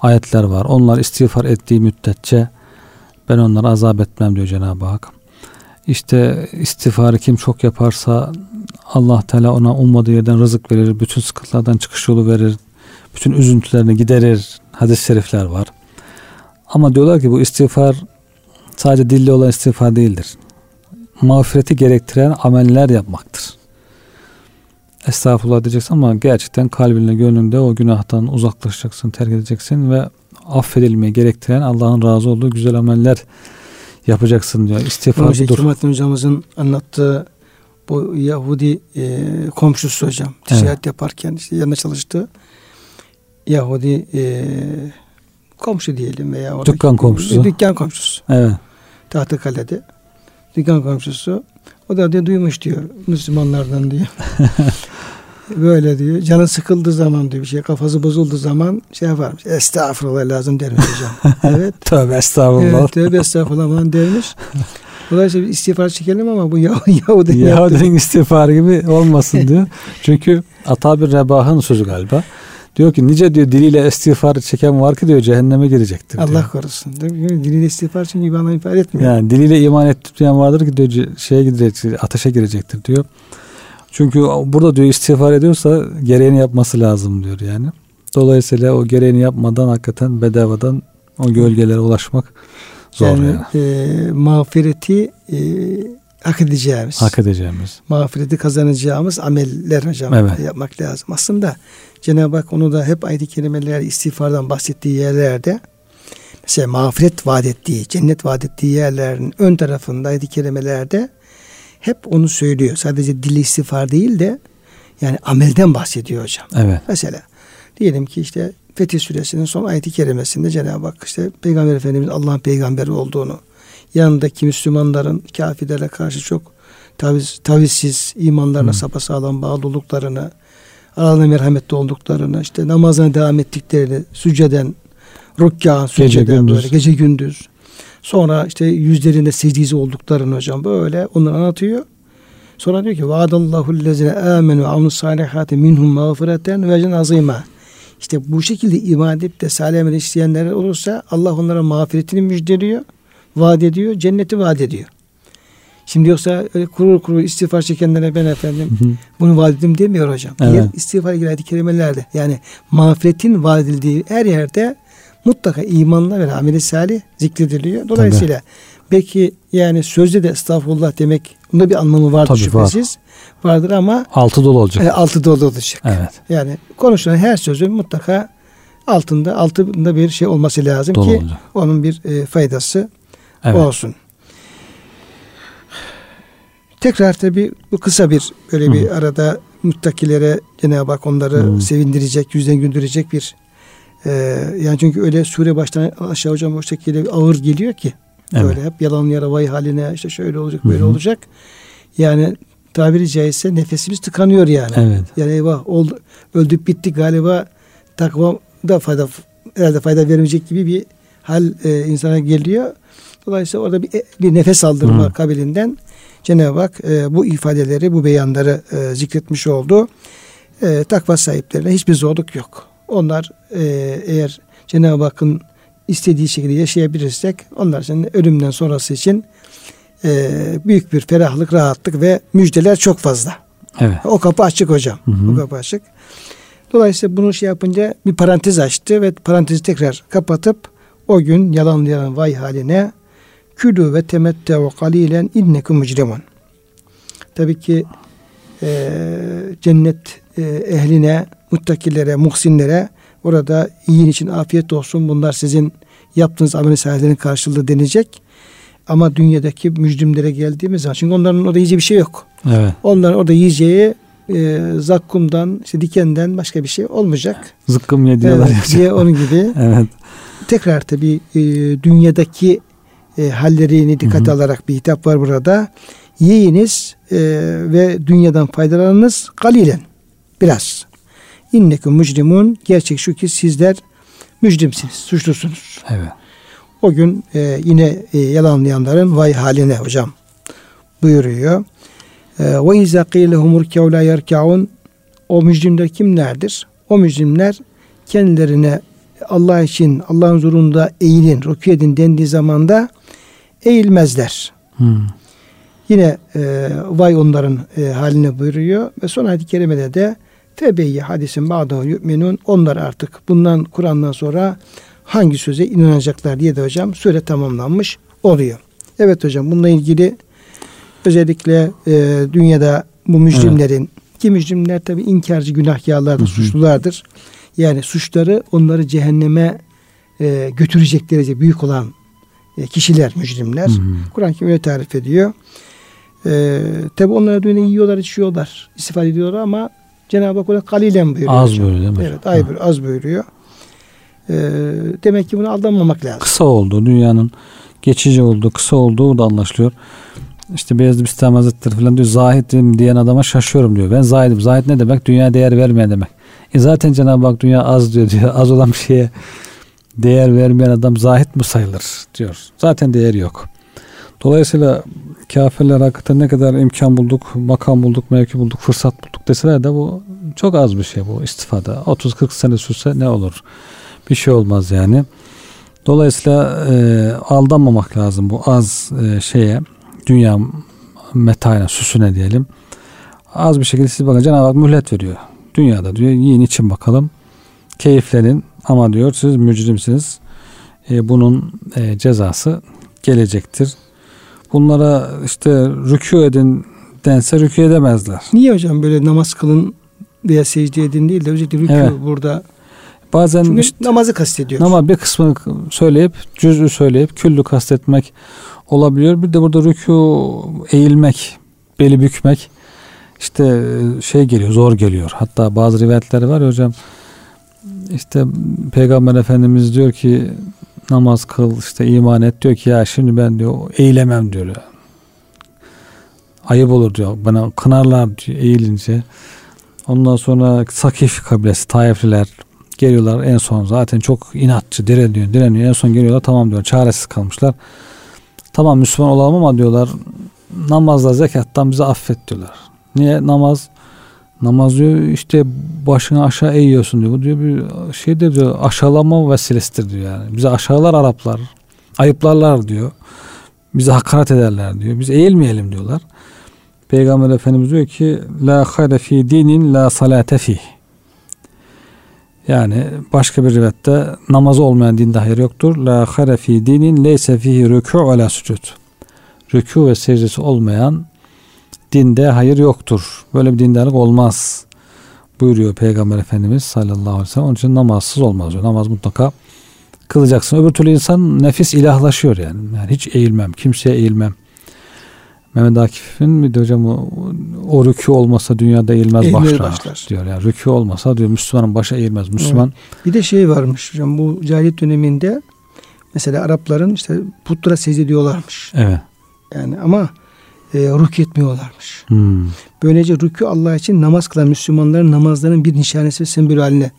ayetler var. Onlar istiğfar ettiği müddetçe ben onları azap etmem diyor Cenab-ı Hak. İşte istiğfarı kim çok yaparsa Allah Teala ona ummadığı yerden rızık verir. Bütün sıkıntılardan çıkış yolu verir. Bütün üzüntülerini giderir. Hadis-i şerifler var. Ama diyorlar ki bu istiğfar sadece dilli olan istiğfar değildir. Mağfireti gerektiren ameller yapmaktır. Estağfurullah diyeceksin ama gerçekten kalbinle gönlünde o günahtan uzaklaşacaksın, terk edeceksin ve affedilmeyi gerektiren Allah'ın razı olduğu güzel ameller yapacaksın diyor. İstiğfar Hocam, Kemalettin hocamızın anlattığı bu Yahudi e, komşusu hocam ticaret evet. yaparken işte yanına çalıştı. Yahudi e, komşu diyelim veya dükkan komşusu. Dükkan komşusu. Evet. Tahtakale'de dükkan komşusu. O da diye duymuş diyor Müslümanlardan diyor. Böyle diyor. Canı sıkıldığı zaman diyor bir şey kafası bozulduğu zaman şey yaparmış. Estağfurullah lazım dermiş hocam. evet. tövbe estağfurullah. Evet, tövbe estağfurullah falan dermiş. Dolayısıyla istiğfar çekelim ama bu Yahudi Yahudinin istiğfarı gibi olmasın diyor. Çünkü Ata bir Rebah'ın sözü galiba. Diyor ki nice diyor diliyle istiğfar çeken var ki diyor cehenneme girecektir. Allah diyor. korusun. Diliyle istiğfar çünkü bana ifade etmiyor. Yani diliyle iman etmeyen vardır ki diyor şeye gidecektir, ateşe girecektir diyor. Çünkü burada diyor istiğfar ediyorsa gereğini yapması lazım diyor yani. Dolayısıyla o gereğini yapmadan hakikaten bedavadan o gölgelere ulaşmak zor yani. yani. E, mağfireti e, hak edeceğimiz. Hak edeceğimiz. Mağfireti kazanacağımız ameller hocam evet. yapmak lazım. Aslında Cenab-ı Hak onu da hep ayet-i kerimeler istiğfardan bahsettiği yerlerde mesela mağfiret vaat ettiği, cennet vaat ettiği yerlerin ön tarafında ayet-i kerimelerde hep onu söylüyor. Sadece dili istiğfar değil de yani amelden bahsediyor hocam. Evet. Mesela diyelim ki işte Fetih Suresinin son ayeti kerimesinde Cenab-ı Hak işte Peygamber Efendimiz Allah'ın peygamberi olduğunu, yanındaki Müslümanların kafirlere karşı çok taviz, tavizsiz imanlarına hmm. sapasağlam bağlı olduklarını, aralarında merhametli olduklarını, işte namazına devam ettiklerini, sücceden Rükkan, gece gündüz. Böyle, gece gündüz. Sonra işte yüzlerinde secdesi olduklarını hocam böyle onları anlatıyor. Sonra diyor ki vaadallahu lezine amenu ve amnu salihati minhum mağfireten ve azima. İşte bu şekilde ibadette salih amel işleyenler olursa Allah onlara mağfiretini müjdeliyor, vaat ediyor, cenneti vaat ediyor. Şimdi yoksa öyle kurur kurur istiğfar çekenlere ben efendim bunu vaat ettim demiyor hocam. Evet. Diğer istiğfar ilgili ayet kelimelerde yani mağfiretin vaat edildiği her yerde mutlaka imanla ve ameli salih zikrediliyor. Dolayısıyla Tabii. belki yani sözde de estağfurullah demek bunda bir anlamı vardır Tabii şüphesiz. Var. Vardır ama altı dolu olacak. E, altı dolu olacak. Evet. Yani konuşulan her sözün mutlaka altında altında bir şey olması lazım dolu ki olacak. onun bir e, faydası evet. olsun. Tekrar tabi bu kısa bir böyle bir Hı. arada muttakilere Cenab-ı Hak onları Hı. sevindirecek, yüzden güldürecek bir e, yani çünkü öyle sure baştan aşağı hocam o şekilde ağır geliyor ki evet. böyle hep yalan yara vay haline işte şöyle olacak böyle Hı. olacak. Yani tabiri caizse nefesimiz tıkanıyor yani. Evet. Yani eyvah oldu, öldük bittik galiba takva da fayda herhalde fayda vermeyecek gibi bir hal e, insana geliyor. Dolayısıyla orada bir, bir nefes aldırma Hı. kabilinden Cenab-ı Hak e, bu ifadeleri, bu beyanları e, zikretmiş oldu. E, takva sahiplerine hiçbir zorluk yok. Onlar e, eğer Cenab-ı Hakk'ın istediği şekilde yaşayabilirsek onlar için ölümden sonrası için e, büyük bir ferahlık, rahatlık ve müjdeler çok fazla. Evet. O kapı açık hocam. Hı hı. O kapı açık. Dolayısıyla bunu şey yapınca bir parantez açtı ve parantezi tekrar kapatıp o gün yalanlayan vay haline Külü ve temette'u kalilen innekum mücrimun. Tabii ki e, cennet e, ehline, muttakilere, muhsinlere orada yiyin için afiyet olsun. Bunlar sizin yaptığınız amel sahiplerinin karşılığı denecek. Ama dünyadaki mücrimlere geldiğimiz zaman çünkü onların orada yiyeceği bir şey yok. Evet. Onların orada yiyeceği e, zakkumdan, işte dikenden başka bir şey olmayacak. Zıkkım yediyorlar. Evet, diye onun gibi. evet. Tekrar tabi e, dünyadaki e, hallerini dikkate alarak bir hitap var burada. Yiyiniz e, ve dünyadan faydalanınız kalilen. Biraz. İnnekum mücrimun. Gerçek şu ki sizler mücrimsiniz, suçlusunuz. Evet. O gün e, yine e, yalanlayanların vay haline hocam buyuruyor. E, ve izâ qîlehum yerkâun o mücrimler kimlerdir? O mücrimler kendilerine Allah için Allah'ın huzurunda eğilin, rükû edin dendiği zamanda eğilmezler. Hmm. Yine e, vay onların e, haline buyuruyor ve son ayet-i kerimede de febeyye hadisin ba'dahu yu'minun onlar artık bundan Kur'an'dan sonra hangi söze inanacaklar diye de hocam süre tamamlanmış oluyor. Evet hocam bununla ilgili özellikle e, dünyada bu mücrimlerin evet. ki mücrimler tabi inkarcı günahkarlardır, suçlulardır. Yani suçları onları cehenneme e, götürecek derece büyük olan e, kişiler, mücrimler. Kur'an kim öyle tarif ediyor. E, tabi onlara düğüne yiyorlar, içiyorlar, istifade ediyorlar ama Cenab-ı Hak orada kalilen buyuruyor. Az buyuruyor değil mi? Evet, ay buyuruyor, az buyuruyor. E, demek ki buna aldanmamak lazım. Kısa oldu dünyanın geçici oldu, kısa olduğu da anlaşılıyor. İşte Beyazlı Bistami Hazretleri falan diyor zahidim diyen adama şaşıyorum diyor. Ben zahidim. Zahid ne demek? Dünya değer vermeyen demek. E zaten Cenab-ı Hak dünya az diyor diyor. Az olan bir şeye değer vermeyen adam zahit mi sayılır diyor. Zaten değer yok. Dolayısıyla kafirler hakikaten ne kadar imkan bulduk, makam bulduk, mevki bulduk, fırsat bulduk deseler de bu çok az bir şey bu istifade. 30-40 sene sürse ne olur? Bir şey olmaz yani. Dolayısıyla e, aldanmamak lazım bu az e, şeye, dünya metayına, süsüne diyelim. Az bir şekilde siz bakın Cenab-ı Hak mühlet veriyor. Dünyada diyor yiyin için bakalım. Keyiflenin ama diyor siz mücrimsiniz. E, bunun e, cezası gelecektir. Bunlara işte rükû edin dense rükû edemezler. Niye hocam böyle namaz kılın veya secde edin değil de özellikle rükû evet. burada Bazen Çünkü işte, namazı kastediyor. Ama bir kısmını söyleyip cüz'ü söyleyip küllü kastetmek olabiliyor. Bir de burada rükû eğilmek, beli bükmek işte şey geliyor, zor geliyor. Hatta bazı rivayetler var ya hocam işte Peygamber Efendimiz diyor ki namaz kıl işte iman et diyor ki ya şimdi ben diyor eğilemem diyor. Ayıp olur diyor. Bana kınarlar diyor eğilince. Ondan sonra Sakif kabilesi Taifliler Geliyorlar en son zaten çok inatçı direniyor direniyor en son geliyorlar tamam diyor çaresiz kalmışlar. Tamam Müslüman olalım ama diyorlar namazla zekattan bizi affet diyorlar. Niye namaz namaz diyor işte başını aşağı eğiyorsun diyor. Bu diyor bir şey de diyor aşağılama vesilesidir diyor yani. Bizi aşağılar Araplar. Ayıplarlar diyor. Bizi hakaret ederler diyor. Biz eğilmeyelim diyorlar. Peygamber Efendimiz diyor ki la hayre fi dinin la salate fih. Yani başka bir rivayette namazı olmayan dinde hayır yoktur. La hayre fi dinin leyse fihi rükû ve la sucud. Rükû ve secdesi olmayan dinde hayır yoktur. Böyle bir dindarlık olmaz. Buyuruyor Peygamber Efendimiz sallallahu aleyhi ve sellem. Onun için namazsız olmaz diyor. Namaz mutlaka kılacaksın. Öbür türlü insan nefis ilahlaşıyor yani. yani hiç eğilmem, kimseye eğilmem. Mehmet Akif'in mi de hocam o, o rükû olmasa dünyada eğilmez Eğilmez başlar, başlar. diyor. Yani rükû olmasa diyor Müslümanın başı eğilmez. Müslüman Bir de şey varmış hocam bu cahiliyet döneminde mesela Arapların işte putlara secde ediyorlarmış. evet. Yani ama e, rükû etmiyorlarmış. Hmm. Böylece rükû Allah için namaz kılan Müslümanların namazlarının bir nişanesi ve sembolü haline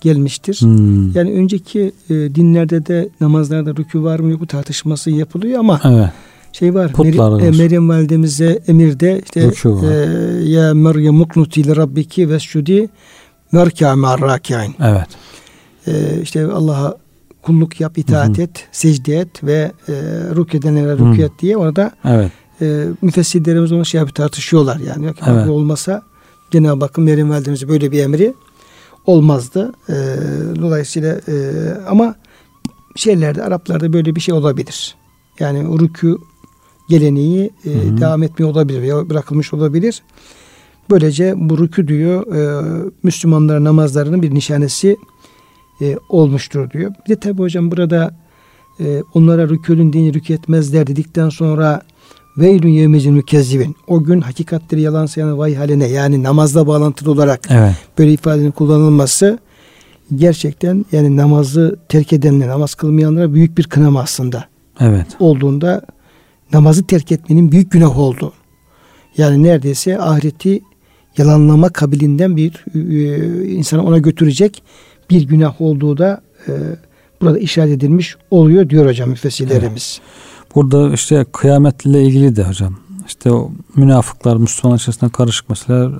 gelmiştir. Hmm. Yani önceki e, dinlerde de namazlarda rükû var mı yok mu tartışması yapılıyor ama Evet. şey var. Putlar Meri- var. Meryem validemize emirde işte e, ya Meryem muknuti li rabbiki vescudi merkâ ma'arrâki'in. Evet. E, işte Allah'a kulluk yap, itaat Hı hı. et, secde et ve e, rükû edenlere Hı. rükû et diye orada Evet. E, müfessirlerimiz onu şey yapıp tartışıyorlar yani. Ki, Evet. olmasa Cenab-ı Hakk'ın Meryem validemize böyle bir emri olmazdı. E, dolayısıyla e, ama şeylerde Araplarda böyle bir şey olabilir. Yani rükû geleneği e, Hı hı. devam etmiyor olabilir veya bırakılmış olabilir. Böylece bu rükû diyor e, Müslümanların namazlarının bir nişanesi e, olmuştur diyor. Bir de tabi hocam burada e, onlara rükûnün dini rükû etmezler dedikten sonra veylün yevmecin mükezzibin. O gün hakikatleri yalan sayan vay haline yani namazla bağlantılı olarak Evet. böyle ifadenin kullanılması gerçekten yani namazı terk edenlere, namaz kılmayanlara büyük bir kınama aslında Evet. olduğunda namazı terk etmenin büyük günah oldu. Yani neredeyse ahireti yalanlama kabilinden bir e, insanı ona götürecek bir günah olduğu da e, burada işaret edilmiş oluyor diyor hocam müfessirlerimiz. Burada işte kıyametle ilgili de hocam. İşte o münafıklar Müslümanlar içerisinde karışık mesela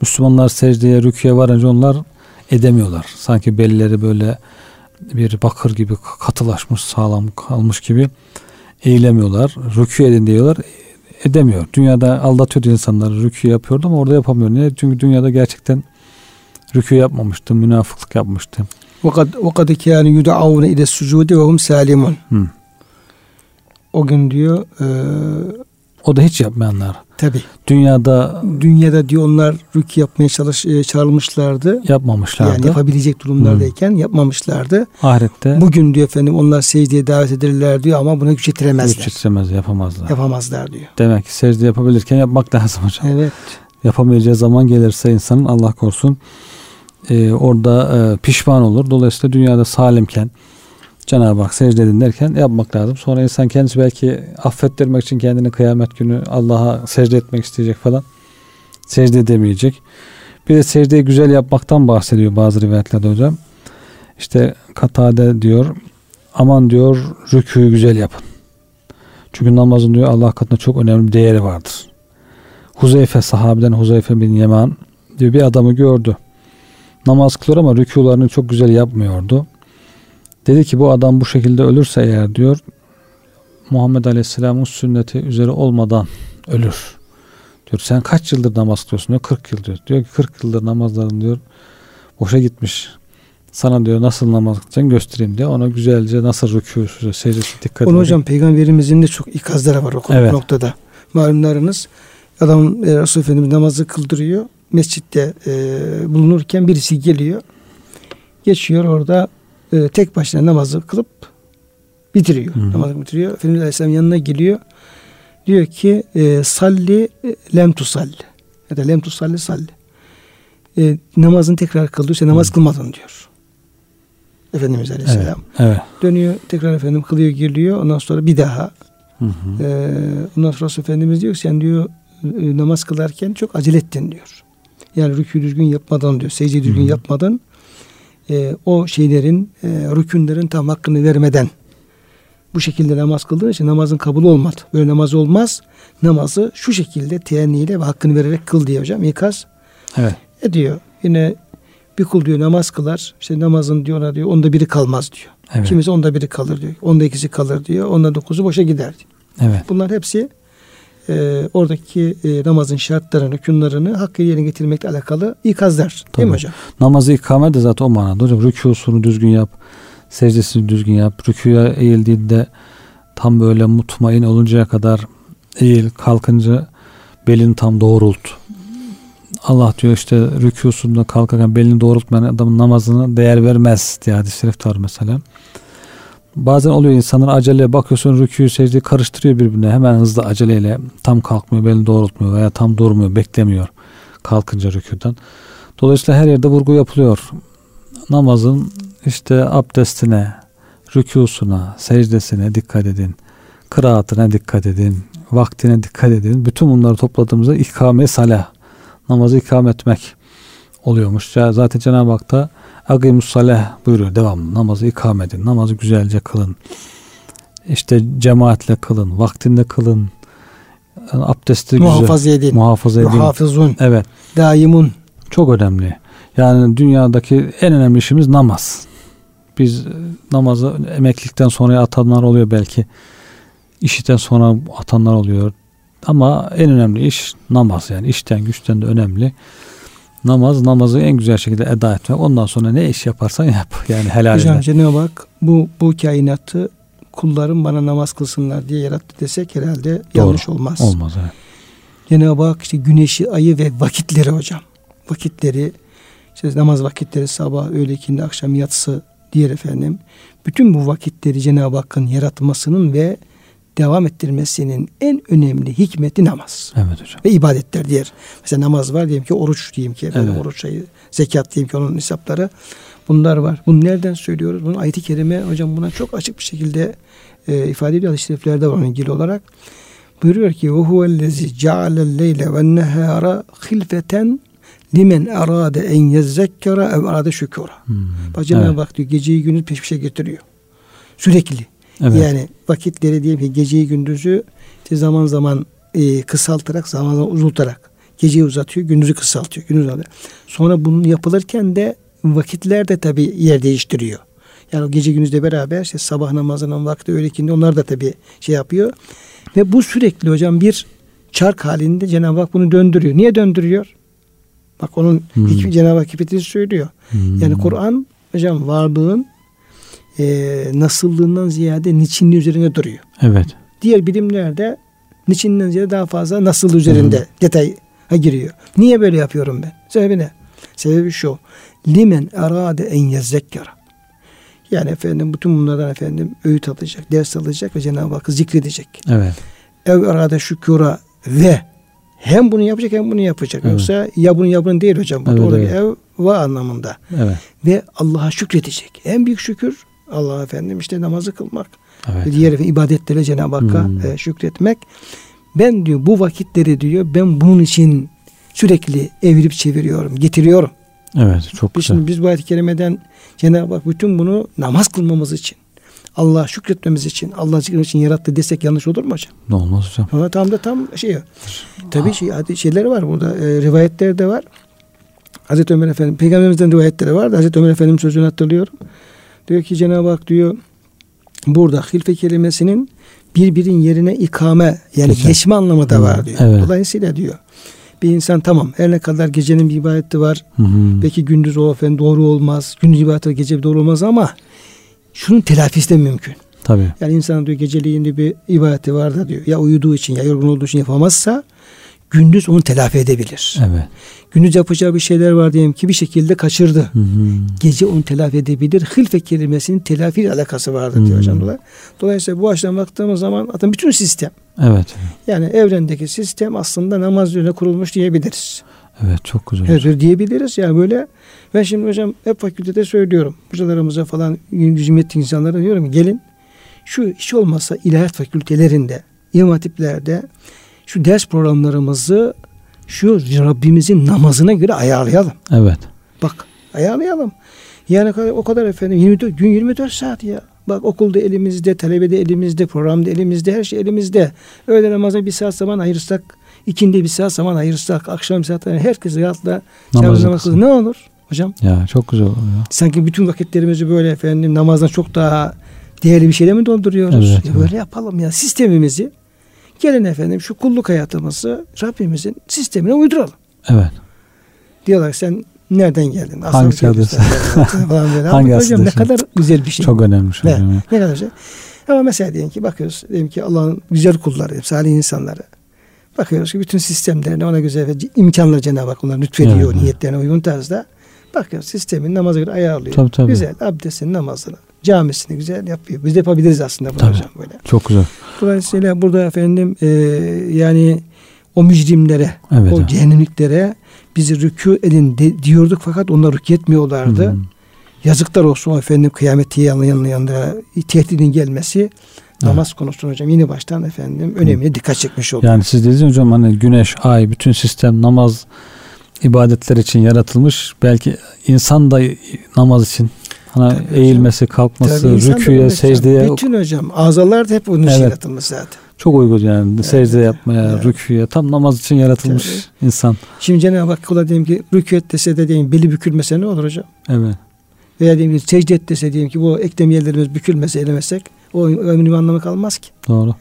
Müslümanlar secdeye rüküye varınca onlar edemiyorlar. Sanki belleri böyle bir bakır gibi katılaşmış sağlam kalmış gibi eğilemiyorlar. Rükü edin diyorlar edemiyor. Dünyada aldatıyordu insanları rükü yapıyordu ama orada yapamıyor. Niye? Çünkü dünyada gerçekten rükü yapmamıştı, münafıklık yapmıştı. Fakat fakat yani yudavun ile sucudi ve hum salimun. O gün diyor e, O da hiç yapmayanlar. tabi Dünyada dünyada diyor onlar rükû yapmaya çalış, e, çağrılmışlardı. yapmamışlardı. Yani yapabilecek durumlardayken yapmamışlardı. Ahirette Bugün diyor efendim onlar secdeye davet edilirler diyor ama buna güç yetiremezler. güç istemez, yapamazlar. Yapamazlar diyor. Demek ki secde yapabilirken yapmak lazım hocam. Evet. Yapamayacağı zaman gelirse insanın Allah korusun e, orada e, pişman olur. Dolayısıyla dünyada salimken Cenab-ı Hak secde edin derken yapmak lazım. Sonra insan kendisi belki affettirmek için kendini kıyamet günü Allah'a secde etmek isteyecek falan. Secde edemeyecek. Bir de secdeyi güzel yapmaktan bahsediyor bazı rivayetlerde hocam. İşte Katade diyor aman diyor rükûyu güzel yapın. Çünkü namazın diyor Allah katında çok önemli bir değeri vardır. Huzeyfe sahabeden Huzeyfe bin Yeman diyor bir adamı gördü. Namaz kılıyor ama rükularını çok güzel yapmıyordu. Dedi ki bu adam bu şekilde ölürse eğer diyor Muhammed Aleyhisselam'ın sünneti üzeri olmadan ölür. Diyor sen kaç yıldır namaz kılıyorsun diyor 40 yıl diyor. Diyor ki 40 yıldır namazların diyor boşa gitmiş. Sana diyor nasıl namaz kılacaksın göstereyim diye ona güzelce nasıl rükû secdesi dikkat Onu hocam peygamberimizin de çok ikazları var o Evet. noktada. Malumlarınız adam e, Efendimiz namazı kıldırıyor. Mescitte e, bulunurken birisi geliyor. Geçiyor orada e, tek başına namazı kılıp bitiriyor. Hı. Namazı bitiriyor. Efendimiz Aleyhisselam yanına geliyor. Diyor ki e, salli e, lem tusalli. Ya da lem tusalli salli. E, namazını tekrar kıldıysa namaz Hı. kılmadın diyor. Efendimiz Aleyhisselam. Evet. Dönüyor tekrar efendim kılıyor geliyor. Ondan sonra bir daha. Hı hı. Ee, ondan sonra Efendimiz diyor ki sen diyor e, namaz kılarken çok acele ettin diyor. Yani rükû düzgün yapmadan diyor. Secde düzgün Hı hı. yapmadan e, o şeylerin e, rükünlerin tam hakkını vermeden bu şekilde namaz kıldığın için namazın kabul olmadı. Böyle namaz olmaz. Namazı şu şekilde teyenniyle ve hakkını vererek kıl diye hocam ikaz evet. ediyor. Yine bir kul diyor namaz kılar. İşte namazın diyorlar diyor onda biri kalmaz diyor. Evet. Kimisi onda biri kalır diyor. Onda ikisi kalır diyor. Onda dokuzu boşa gider diyor. Evet. Bunlar hepsi e, oradaki e, namazın şartlarını, hükümlerini hakkı yerine getirmekle alakalı ikazlar. Tabii. Değil mi hocam? Namazı ikame de zaten o manada hocam. Rükusunu düzgün yap. Secdesini düzgün yap. Rükuya eğildiğinde tam böyle mutmain oluncaya kadar eğil. Kalkınca belini tam doğrult. Allah diyor işte rükusunda kalkarken belini doğrultmayan adamın namazına değer vermez diye hadis-i şerif var mesela. Bazen oluyor insanlar acele bakıyorsun rükû secdeyi karıştırıyor birbirine. Hemen hızlı aceleyle tam kalkmıyor, belini doğrultmuyor veya tam durmuyor, beklemiyor kalkınca rükûdan. Dolayısıyla her yerde vurgu yapılıyor. Namazın işte abdestine, rükûsuna, secdesine dikkat edin. Kıraatine dikkat edin. Vaktine dikkat edin. Bütün bunları topladığımızda ikame salah. Namazı ikame etmek oluyormuş. Zaten Cenab-ı Hak da Agimus salah buyuruyor devamlı. Namazı ikame edin. Namazı güzelce kılın. İşte cemaatle kılın. Vaktinde kılın. Abdesti muhafaza güzel. edin. Muhafaza edin. Muhafızun. Evet. Daimun. Çok önemli. Yani dünyadaki en önemli işimiz namaz. Biz namazı emeklilikten sonra atanlar oluyor belki. İşten sonra atanlar oluyor. Ama en önemli iş namaz yani işten güçten de önemli namaz namazı en güzel şekilde eda etmek. Ondan sonra ne iş yaparsan yap. Yani helal Hocam Cenab-ı Hak bu, bu kainatı kullarım bana namaz kılsınlar diye yarattı desek herhalde Doğru. yanlış olmaz. Olmaz evet. Cenab-ı Hak işte güneşi, ayı ve vakitleri hocam. Vakitleri işte namaz vakitleri sabah, öğle, ikindi, akşam, yatsı diğer efendim. Bütün bu vakitleri Cenab-ı Hakk'ın yaratmasının ve devam ettirmesinin en önemli hikmeti namaz. Evet hocam. Ve ibadetler diğer. Mesela namaz var diyelim ki oruç diyelim ki efendim evet. oruç sayı, zekat diyelim ki onun hesapları. Bunlar var. Bunu nereden söylüyoruz? Bunu ayet-i kerime hocam buna çok açık bir şekilde e, ifade ediyor. Hadis-i var onun ilgili olarak. Buyuruyor ki ve huvellezi cealel leyle ve nehara hilfeten limen arade en yezzekkara ev arade şükura. Hmm. Bak Cenab-ı evet. Hak diyor geceyi günü peş peşe getiriyor. Sürekli. Evet. Yani vakitleri diyelim ki geceyi gündüzü işte zaman zaman e, kısaltarak zaman zaman uzultarak geceyi uzatıyor, gündüzü kısaltıyor. Gündüz uzatıyor. Sonra bunu yapılırken de vakitler de tabi yer değiştiriyor. Yani o gece gündüzle beraber işte sabah namazının vakti öğle onlar da tabi şey yapıyor. Ve bu sürekli hocam bir çark halinde Cenab-ı Hak bunu döndürüyor. Niye döndürüyor? Bak onun hmm. Cenab-ı Hak hikmetini söylüyor. Hmm. Yani Kur'an hocam varlığın e, nasıllığından ziyade niçinliği üzerine duruyor. Evet. Diğer bilimlerde niçinden ziyade daha fazla nasıl üzerinde Hı. detay giriyor. Niye böyle yapıyorum ben? Sebebi ne? Sebebi şu. Limen arade en yezekkara. Yani efendim bütün bunlardan efendim öğüt alacak, ders alacak ve Cenab-ı Hakk'ı zikredecek. Evet. Ev arade şükura ve hem bunu yapacak hem bunu yapacak. Evet. Yoksa ya bunu ya bunu değil hocam. Bu evet, oradaki evet. ev va anlamında. Evet. Ve Allah'a şükredecek. En büyük şükür Allah efendim işte namazı kılmak. Evet. Diğer ibadetlere Cenab-ı Hakk'a hmm. e, şükretmek. Ben diyor bu vakitleri diyor ben bunun için sürekli evirip çeviriyorum, getiriyorum. Evet çok güzel. Şimdi biz bu ayet-i kerimeden Cenab-ı Hak bütün bunu namaz kılmamız için, Allah'a şükretmemiz için, Allah zikretmemiz için yarattı desek yanlış olur mu hocam? Ne olmaz hocam. Ama tam da tam şey. Tabii şey, şeyler var burada. E, rivayetler de var. Hazreti Ömer Efendim, Peygamberimizden rivayetleri var da Hazreti Ömer Efendim sözünü hatırlıyorum. Diyor ki Cenab-ı Hak diyor burada hilfe kelimesinin birbirin yerine ikame yani Geçen. geçme anlamı da var diyor. Evet. Dolayısıyla diyor bir insan tamam her ne kadar gecenin bir ibadeti var. Hı hı. Belki gündüz o efendim doğru olmaz. Gündüz ibadeti gece doğru olmaz ama şunun telafisi de mümkün. Tabii. Yani insan diyor geceliğin bir ibadeti var da diyor. Ya uyuduğu için ya yorgun olduğu için yapamazsa gündüz onu telafi edebilir. Evet. Gündüz yapacağı bir şeyler var diyelim ki bir şekilde kaçırdı. Hı hı. Gece onu telafi edebilir. Hilfe kelimesinin telafi ile alakası vardır hı diyor hocam. Dolayısıyla bu açıdan baktığımız zaman zaten bütün sistem. Evet. Yani evrendeki sistem aslında namaz üzerine kurulmuş diyebiliriz. Evet çok güzel. Evet diyebiliriz yani böyle. Ben şimdi hocam hep fakültede söylüyorum. Hocalarımıza falan cümlet insanlara diyorum gelin şu hiç olmazsa ilahiyat fakültelerinde, imam hatiplerde şu ders programlarımızı şu Rabbimizin namazına göre ayarlayalım. Evet. Bak ayarlayalım. Yani o kadar efendim 24 gün 24 saat ya. Bak okulda elimizde, talebede elimizde, programda elimizde, her şey elimizde. Öğle namazına bir saat zaman ayırırsak, ikindi bir saat zaman ayırırsak, akşam saatlerine herkes rahatla namaz namaz ne olur hocam? Ya çok güzel oluyor. Sanki bütün vakitlerimizi böyle efendim namazdan çok daha değerli bir şeyle mi dolduruyoruz? Evet, ya evet. Böyle yapalım ya sistemimizi. Gelin efendim şu kulluk hayatımızı Rabbimizin sistemine uyduralım. Evet. Diyorlar sen nereden geldin? Asıl Hangi çağdasın? Hangi hocam ne kadar güzel bir şey. Çok önemli. Şey. Ne, ne kadar güzel. Ama mesela diyelim ki bakıyoruz diyelim ki Allah'ın güzel kulları, salih insanları. Bakıyoruz ki bütün sistemlerine ona güzel imkanlar Cenab-ı Hak onlara lütfediyor evet, niyetlerine uygun tarzda. Bakıyoruz sistemin namaza göre ayarlıyor. Tabii, tabii. Güzel abdestini namazını camisini güzel yapıyor. Biz de yapabiliriz aslında bunu hocam böyle. Çok güzel. Dolayısıyla burada efendim e, yani o mücrimlere, evet, o cehennemliklere bizi rükû edin de, diyorduk fakat onlar rükû etmiyorlardı. Hmm. Yazıklar olsun efendim kıyameti yanında tehdidin gelmesi evet. namaz konusunda hocam yine baştan efendim önemli dikkat çekmiş oldu. Yani siz dediniz hocam hani güneş, ay, bütün sistem namaz ibadetler için yaratılmış. Belki insan da namaz için Hani Tabii eğilmesi, hocam. kalkması, Tabii rüküye, secdeye. Bütün hocam azalar da hep onun evet. için yaratılmış zaten. Çok uygun yani evet. secde yapmaya, evet. rüküye. Tam namaz için yaratılmış Tabii. insan. Şimdi Cenab-ı Hak kula diyelim ki rükü et dese de diyeyim beli bükülmese ne olur hocam? Evet. Veya diyelim ki secde et dese diyelim ki bu eklem yerlerimiz bükülmese elemesek o ömrün anlamı kalmaz ki. Doğru.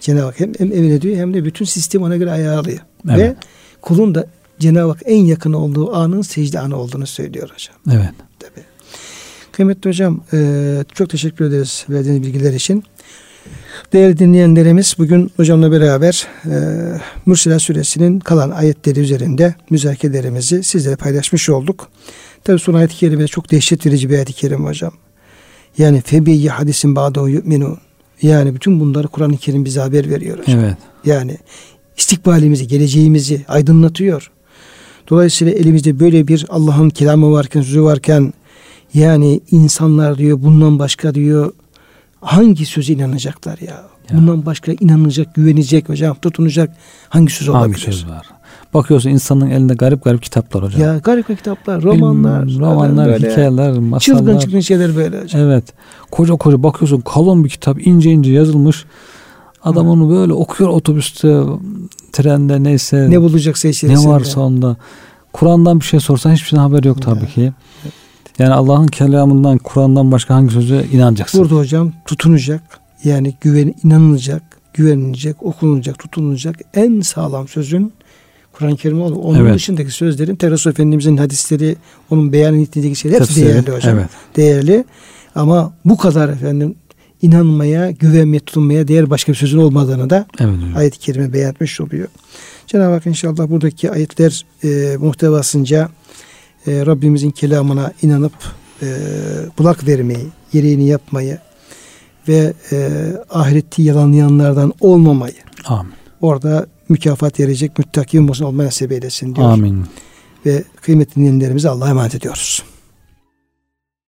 Cenab-ı Hak hem, hem emrediyor hem de bütün sistemi ona göre ayarlıyor. Evet. Ve kulun da Cenab-ı Hak en yakın olduğu anın secde anı olduğunu söylüyor hocam. Evet. Kıymetli hocam e, çok teşekkür ederiz verdiğiniz bilgiler için. Değerli dinleyenlerimiz bugün hocamla beraber e, Mürsela suresinin kalan ayetleri üzerinde müzakerelerimizi sizlere paylaşmış olduk. Tabi son ayet-i kerime çok dehşet verici bir ayet-i kerime hocam. Yani febiyyi hadisin ba'dahu yu'minu. Yani bütün bunları Kur'an-ı Kerim bize haber veriyor hocam. Evet. Yani istikbalimizi, geleceğimizi aydınlatıyor. Dolayısıyla elimizde böyle bir Allah'ın kelamı varken, sözü varken yani insanlar diyor bundan başka diyor hangi söze inanacaklar ya? ya. Bundan başka inanacak, güvenecek hocam, tutunacak hangi söz olabilir? Hangi söz var? Bakıyorsun insanın elinde garip garip kitaplar hocam. Ya garip garip kitaplar, romanlar, Bilmiyorum, romanlar, böyle, hikayeler, masallar. Çılgın çılgın şeyler böyle hocam. Evet. Koca koca bakıyorsun kalın bir kitap, ince ince yazılmış. Adam Hı. onu böyle okuyor otobüste, trende neyse. Ne bulacaksa içerisinde. Ne varsa onda. Kur'an'dan bir şey sorsan hiçbir şeyden haber yok tabii ya. ki. Yani Allah'ın kelamından, Kur'an'dan başka hangi söze inanacaksın? Burada hocam tutunacak. Yani güven inanılacak, güvenilecek, okunulacak, tutunulacak en sağlam sözün Kur'an-ı Kerim olur. Onun evet. dışındaki sözlerin Teresu Efendimizin hadisleri, onun beyan ettiği şeyler hepsi Tefsiri, değerli hocam. Evet. Değerli. Ama bu kadar efendim inanmaya, güvenmeye, tutunmaya değer başka bir sözün olmadığını da evet, ayet-i kerime beyan etmiş oluyor. Cenab-ı Hak inşallah buradaki ayetler e, muhtevasınca e, Rabbimizin kelamına inanıp e, kulak vermeyi, gereğini yapmayı ve e, ahireti yalanlayanlardan olmamayı. Amin. Orada mükafat verecek müttaki olma nasip eylesin diyor. Amin. Ve kıymetli dinleyenlerimize Allah'a emanet ediyoruz.